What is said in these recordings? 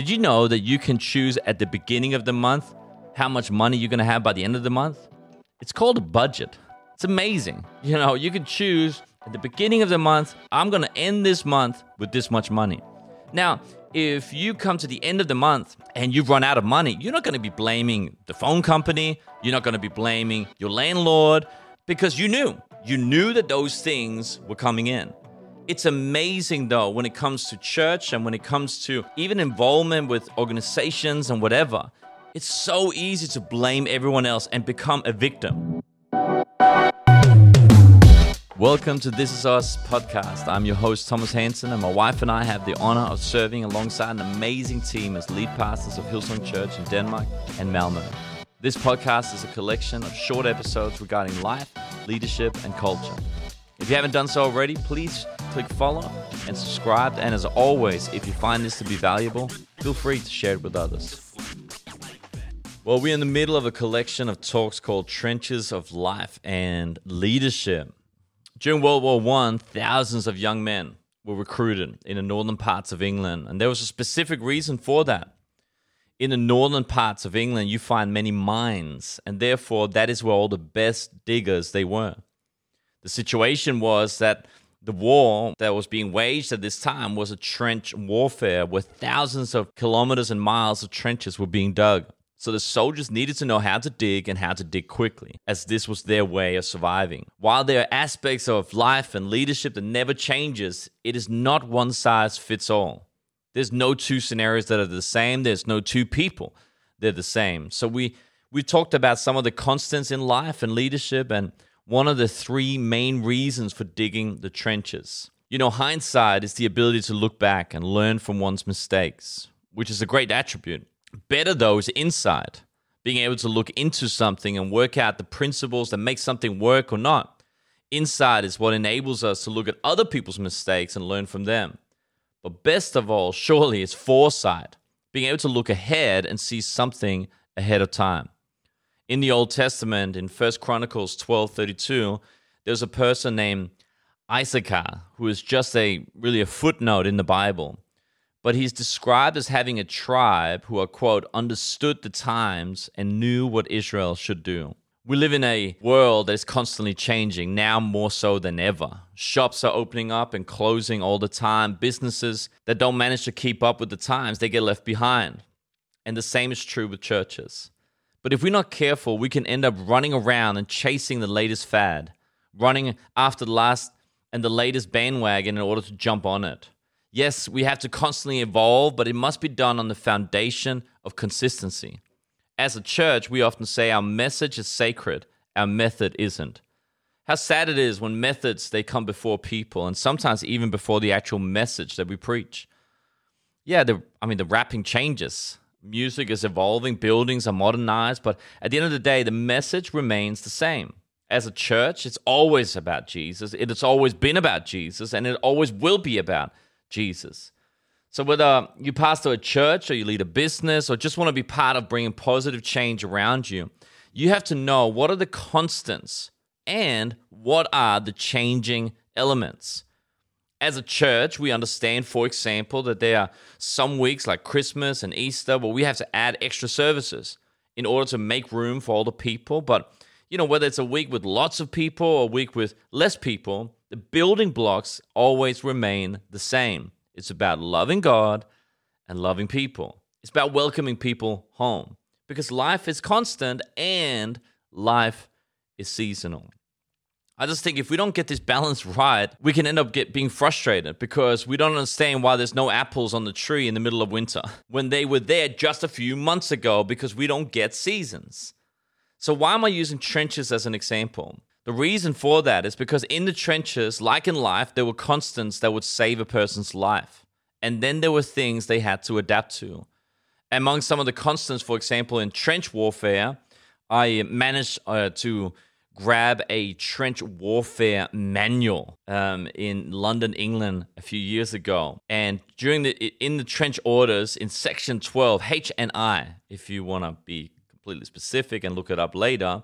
Did you know that you can choose at the beginning of the month how much money you're going to have by the end of the month? It's called a budget. It's amazing. You know, you can choose at the beginning of the month, I'm going to end this month with this much money. Now, if you come to the end of the month and you've run out of money, you're not going to be blaming the phone company. You're not going to be blaming your landlord because you knew. You knew that those things were coming in. It's amazing though when it comes to church and when it comes to even involvement with organizations and whatever. It's so easy to blame everyone else and become a victim. Welcome to This Is Us podcast. I'm your host, Thomas Hansen, and my wife and I have the honor of serving alongside an amazing team as lead pastors of Hillsong Church in Denmark and Malmö. This podcast is a collection of short episodes regarding life, leadership, and culture. If you haven't done so already, please click follow and subscribe. And as always, if you find this to be valuable, feel free to share it with others. Well, we're in the middle of a collection of talks called Trenches of Life and Leadership. During World War One, thousands of young men were recruited in the northern parts of England, and there was a specific reason for that. In the northern parts of England, you find many mines, and therefore that is where all the best diggers they were. The situation was that the war that was being waged at this time was a trench warfare where thousands of kilometers and miles of trenches were being dug. So the soldiers needed to know how to dig and how to dig quickly, as this was their way of surviving. While there are aspects of life and leadership that never changes, it is not one size fits all. There's no two scenarios that are the same. There's no two people they're the same. So we we talked about some of the constants in life and leadership and one of the three main reasons for digging the trenches. You know, hindsight is the ability to look back and learn from one's mistakes, which is a great attribute. Better, though, is insight, being able to look into something and work out the principles that make something work or not. Insight is what enables us to look at other people's mistakes and learn from them. But best of all, surely, is foresight, being able to look ahead and see something ahead of time in the Old Testament, in First Chronicles 12:32, there's a person named Issachar who is just a really a footnote in the Bible. But he's described as having a tribe who are, quote, understood the times and knew what Israel should do. We live in a world that is constantly changing, now more so than ever. Shops are opening up and closing all the time. Businesses that don't manage to keep up with the times, they get left behind. And the same is true with churches. But if we're not careful, we can end up running around and chasing the latest fad, running after the last and the latest bandwagon in order to jump on it. Yes, we have to constantly evolve, but it must be done on the foundation of consistency. As a church, we often say our message is sacred, our method isn't. How sad it is when methods they come before people and sometimes even before the actual message that we preach. Yeah, the I mean the wrapping changes music is evolving, buildings are modernized, but at the end of the day, the message remains the same. As a church, it's always about Jesus. It has always been about Jesus, and it always will be about Jesus. So, whether you pastor a church or you lead a business or just want to be part of bringing positive change around you, you have to know what are the constants and what are the changing elements as a church, we understand, for example, that there are some weeks like Christmas and Easter where we have to add extra services in order to make room for all the people. But, you know, whether it's a week with lots of people or a week with less people, the building blocks always remain the same. It's about loving God and loving people, it's about welcoming people home because life is constant and life is seasonal. I just think if we don't get this balance right, we can end up get being frustrated because we don't understand why there's no apples on the tree in the middle of winter when they were there just a few months ago because we don't get seasons. So why am I using trenches as an example? The reason for that is because in the trenches, like in life, there were constants that would save a person's life. And then there were things they had to adapt to. Among some of the constants, for example, in trench warfare, I managed uh, to grab a trench warfare manual um, in London, England, a few years ago. And during the in the trench orders in section 12, H and I, if you want to be completely specific and look it up later,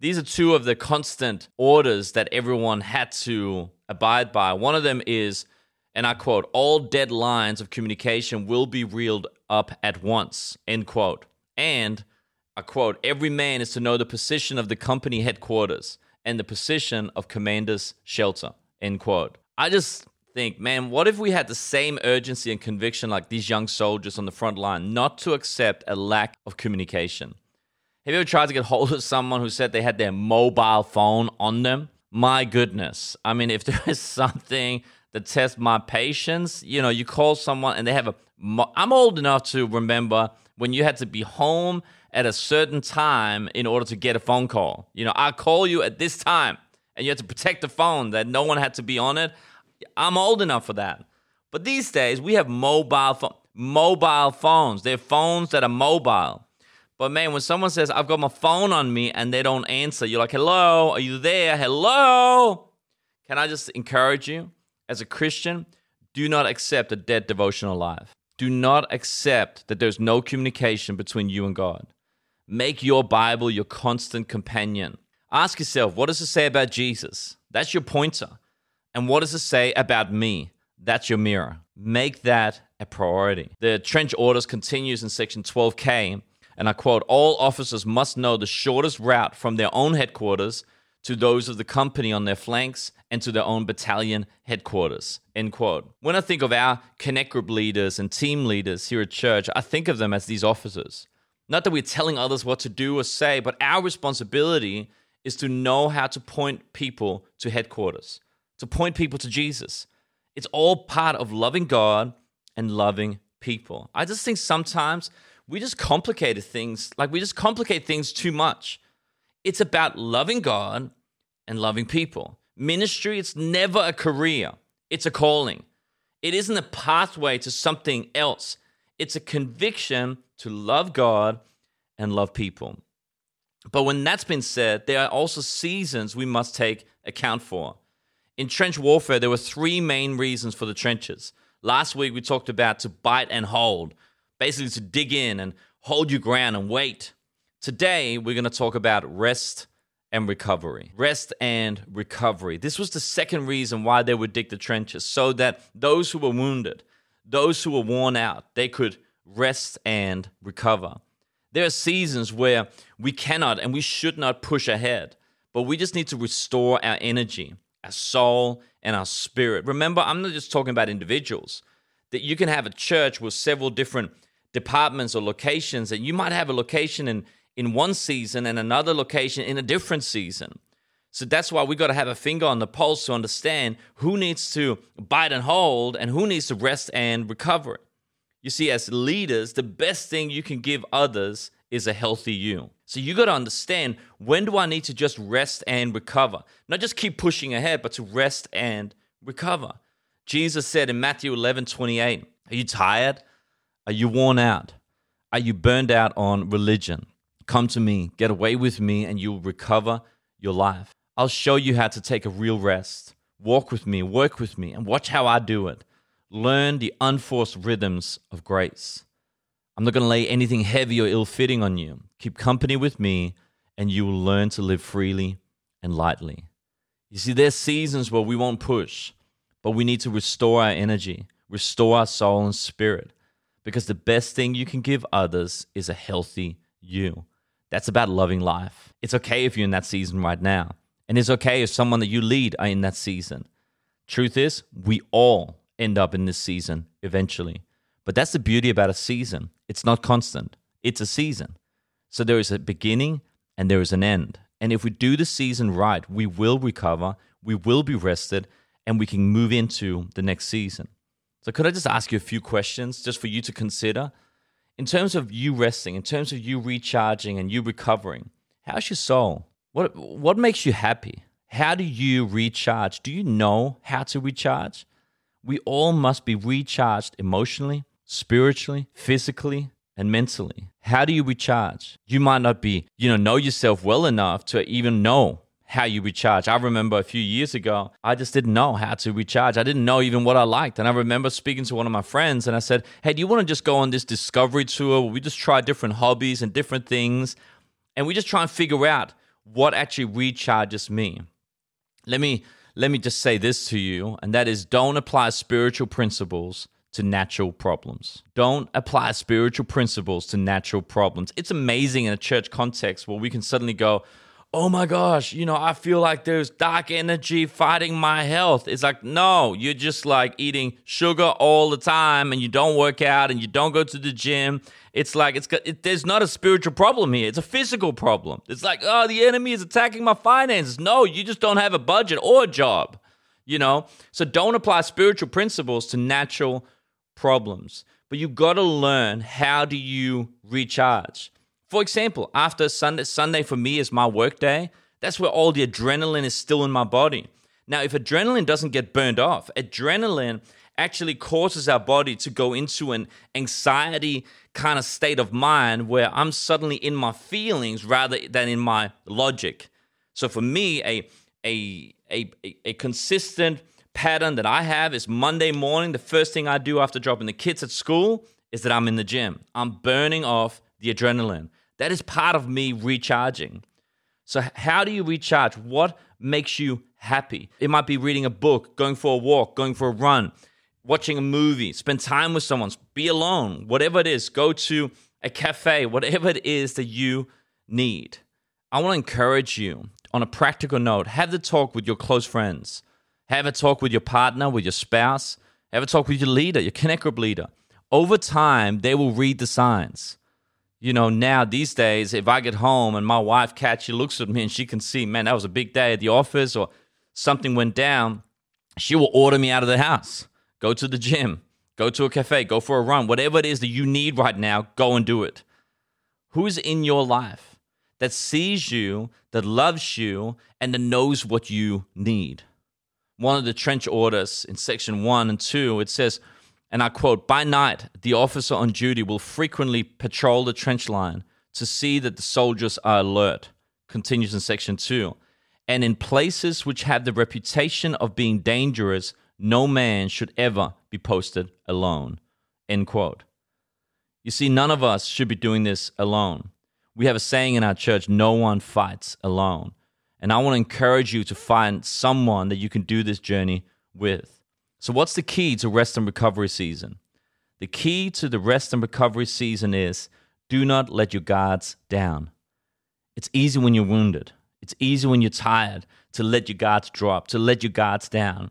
these are two of the constant orders that everyone had to abide by. One of them is, and I quote, all dead lines of communication will be reeled up at once, end quote. And, I quote, every man is to know the position of the company headquarters and the position of commander's shelter, end quote. I just think, man, what if we had the same urgency and conviction like these young soldiers on the front line, not to accept a lack of communication? Have you ever tried to get hold of someone who said they had their mobile phone on them? My goodness. I mean, if there is something that tests my patience, you know, you call someone and they have a. I'm old enough to remember when you had to be home at a certain time in order to get a phone call. You know, I call you at this time and you had to protect the phone that no one had to be on it. I'm old enough for that. But these days we have mobile phone, mobile phones. They're phones that are mobile. But man, when someone says, I've got my phone on me and they don't answer, you're like, hello, are you there? Hello? Can I just encourage you as a Christian? Do not accept a dead devotional life. Do not accept that there's no communication between you and God. Make your Bible your constant companion. Ask yourself, what does it say about Jesus? That's your pointer. And what does it say about me? That's your mirror. Make that a priority. The trench orders continues in section 12K and I quote, all officers must know the shortest route from their own headquarters to those of the company on their flanks and to their own battalion headquarters. End quote. When I think of our Connect Group leaders and team leaders here at church, I think of them as these officers. Not that we're telling others what to do or say, but our responsibility is to know how to point people to headquarters, to point people to Jesus. It's all part of loving God and loving people. I just think sometimes we just complicated things. Like we just complicate things too much. It's about loving God and loving people. Ministry, it's never a career, it's a calling. It isn't a pathway to something else. It's a conviction to love God and love people. But when that's been said, there are also seasons we must take account for. In trench warfare, there were three main reasons for the trenches. Last week, we talked about to bite and hold, basically to dig in and hold your ground and wait. Today, we're going to talk about rest and recovery. Rest and recovery. This was the second reason why they would dig the trenches, so that those who were wounded, those who were worn out, they could rest and recover. There are seasons where we cannot and we should not push ahead, but we just need to restore our energy, our soul, and our spirit. Remember, I'm not just talking about individuals, that you can have a church with several different departments or locations and you might have a location in in one season and another location in a different season so that's why we got to have a finger on the pulse to understand who needs to bite and hold and who needs to rest and recover you see as leaders the best thing you can give others is a healthy you so you got to understand when do i need to just rest and recover not just keep pushing ahead but to rest and recover jesus said in matthew 11 28 are you tired are you worn out? Are you burned out on religion? Come to me, get away with me, and you'll recover your life. I'll show you how to take a real rest. Walk with me, work with me, and watch how I do it. Learn the unforced rhythms of grace. I'm not going to lay anything heavy or ill fitting on you. Keep company with me, and you will learn to live freely and lightly. You see, there's seasons where we won't push, but we need to restore our energy, restore our soul and spirit because the best thing you can give others is a healthy you. That's about loving life. It's okay if you're in that season right now. And it's okay if someone that you lead are in that season. Truth is, we all end up in this season eventually. But that's the beauty about a season. It's not constant, it's a season. So there is a beginning and there is an end. And if we do the season right, we will recover, we will be rested, and we can move into the next season. So, could I just ask you a few questions just for you to consider? In terms of you resting, in terms of you recharging and you recovering, how's your soul? What, what makes you happy? How do you recharge? Do you know how to recharge? We all must be recharged emotionally, spiritually, physically, and mentally. How do you recharge? You might not be, you know, know yourself well enough to even know how you recharge. I remember a few years ago, I just didn't know how to recharge. I didn't know even what I liked. And I remember speaking to one of my friends and I said, Hey, do you want to just go on this discovery tour where we just try different hobbies and different things? And we just try and figure out what actually recharges me. Let me let me just say this to you, and that is don't apply spiritual principles to natural problems. Don't apply spiritual principles to natural problems. It's amazing in a church context where we can suddenly go, oh my gosh, you know, I feel like there's dark energy fighting my health. It's like, no, you're just like eating sugar all the time and you don't work out and you don't go to the gym. It's like, it's it, there's not a spiritual problem here. It's a physical problem. It's like, oh, the enemy is attacking my finances. No, you just don't have a budget or a job, you know? So don't apply spiritual principles to natural problems. But you've got to learn how do you recharge? For example, after Sunday, Sunday for me is my work day. That's where all the adrenaline is still in my body. Now, if adrenaline doesn't get burned off, adrenaline actually causes our body to go into an anxiety kind of state of mind where I'm suddenly in my feelings rather than in my logic. So for me, a a a, a consistent pattern that I have is Monday morning. The first thing I do after dropping the kids at school is that I'm in the gym. I'm burning off the adrenaline. That is part of me recharging. So, how do you recharge? What makes you happy? It might be reading a book, going for a walk, going for a run, watching a movie, spend time with someone, be alone, whatever it is, go to a cafe, whatever it is that you need. I want to encourage you on a practical note have the talk with your close friends, have a talk with your partner, with your spouse, have a talk with your leader, your Connect Group leader. Over time, they will read the signs you know, now these days, if I get home and my wife Kat, she looks at me and she can see, man, that was a big day at the office or something went down, she will order me out of the house. Go to the gym, go to a cafe, go for a run, whatever it is that you need right now, go and do it. Who's in your life that sees you, that loves you, and that knows what you need? One of the trench orders in section one and two, it says, and I quote, by night, the officer on duty will frequently patrol the trench line to see that the soldiers are alert, continues in section 2. And in places which have the reputation of being dangerous, no man should ever be posted alone. End quote. You see, none of us should be doing this alone. We have a saying in our church no one fights alone. And I want to encourage you to find someone that you can do this journey with. So, what's the key to rest and recovery season? The key to the rest and recovery season is do not let your guards down. It's easy when you're wounded, it's easy when you're tired to let your guards drop, to let your guards down.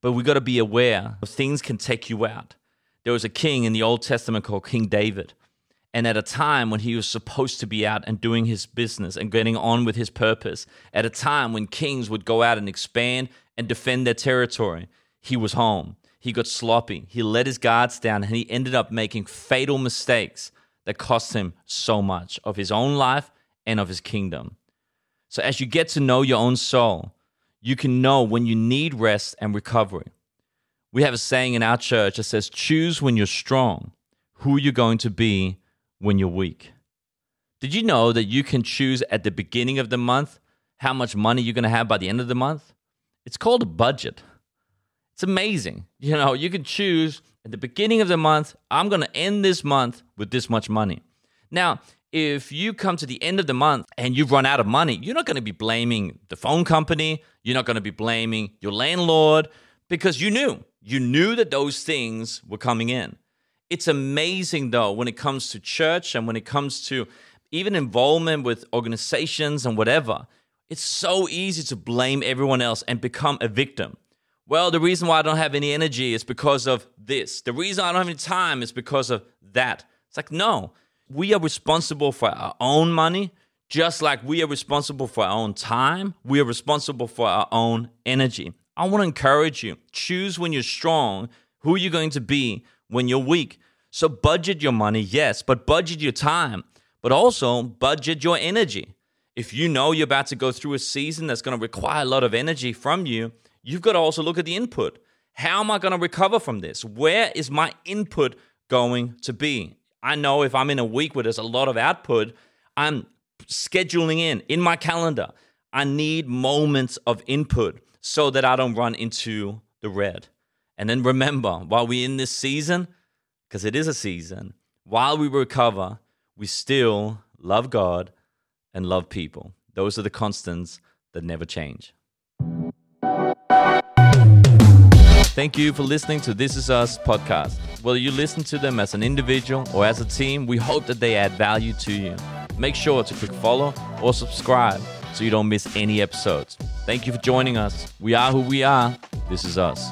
But we've got to be aware of things can take you out. There was a king in the Old Testament called King David. And at a time when he was supposed to be out and doing his business and getting on with his purpose, at a time when kings would go out and expand and defend their territory, he was home. He got sloppy. He let his guards down and he ended up making fatal mistakes that cost him so much of his own life and of his kingdom. So, as you get to know your own soul, you can know when you need rest and recovery. We have a saying in our church that says, Choose when you're strong who you're going to be when you're weak. Did you know that you can choose at the beginning of the month how much money you're going to have by the end of the month? It's called a budget. It's amazing. You know, you can choose at the beginning of the month, I'm going to end this month with this much money. Now, if you come to the end of the month and you've run out of money, you're not going to be blaming the phone company. You're not going to be blaming your landlord because you knew. You knew that those things were coming in. It's amazing, though, when it comes to church and when it comes to even involvement with organizations and whatever, it's so easy to blame everyone else and become a victim. Well, the reason why I don't have any energy is because of this. The reason I don't have any time is because of that. It's like, no, we are responsible for our own money, just like we are responsible for our own time. We are responsible for our own energy. I want to encourage you choose when you're strong who you're going to be when you're weak. So, budget your money, yes, but budget your time, but also budget your energy. If you know you're about to go through a season that's going to require a lot of energy from you, you've got to also look at the input. How am I going to recover from this? Where is my input going to be? I know if I'm in a week where there's a lot of output, I'm scheduling in in my calendar. I need moments of input so that I don't run into the red. And then remember, while we're in this season, because it is a season, while we recover, we still love God and love people. Those are the constants that never change. Thank you for listening to This Is Us podcast. Whether you listen to them as an individual or as a team, we hope that they add value to you. Make sure to click follow or subscribe so you don't miss any episodes. Thank you for joining us. We are who we are. This is us.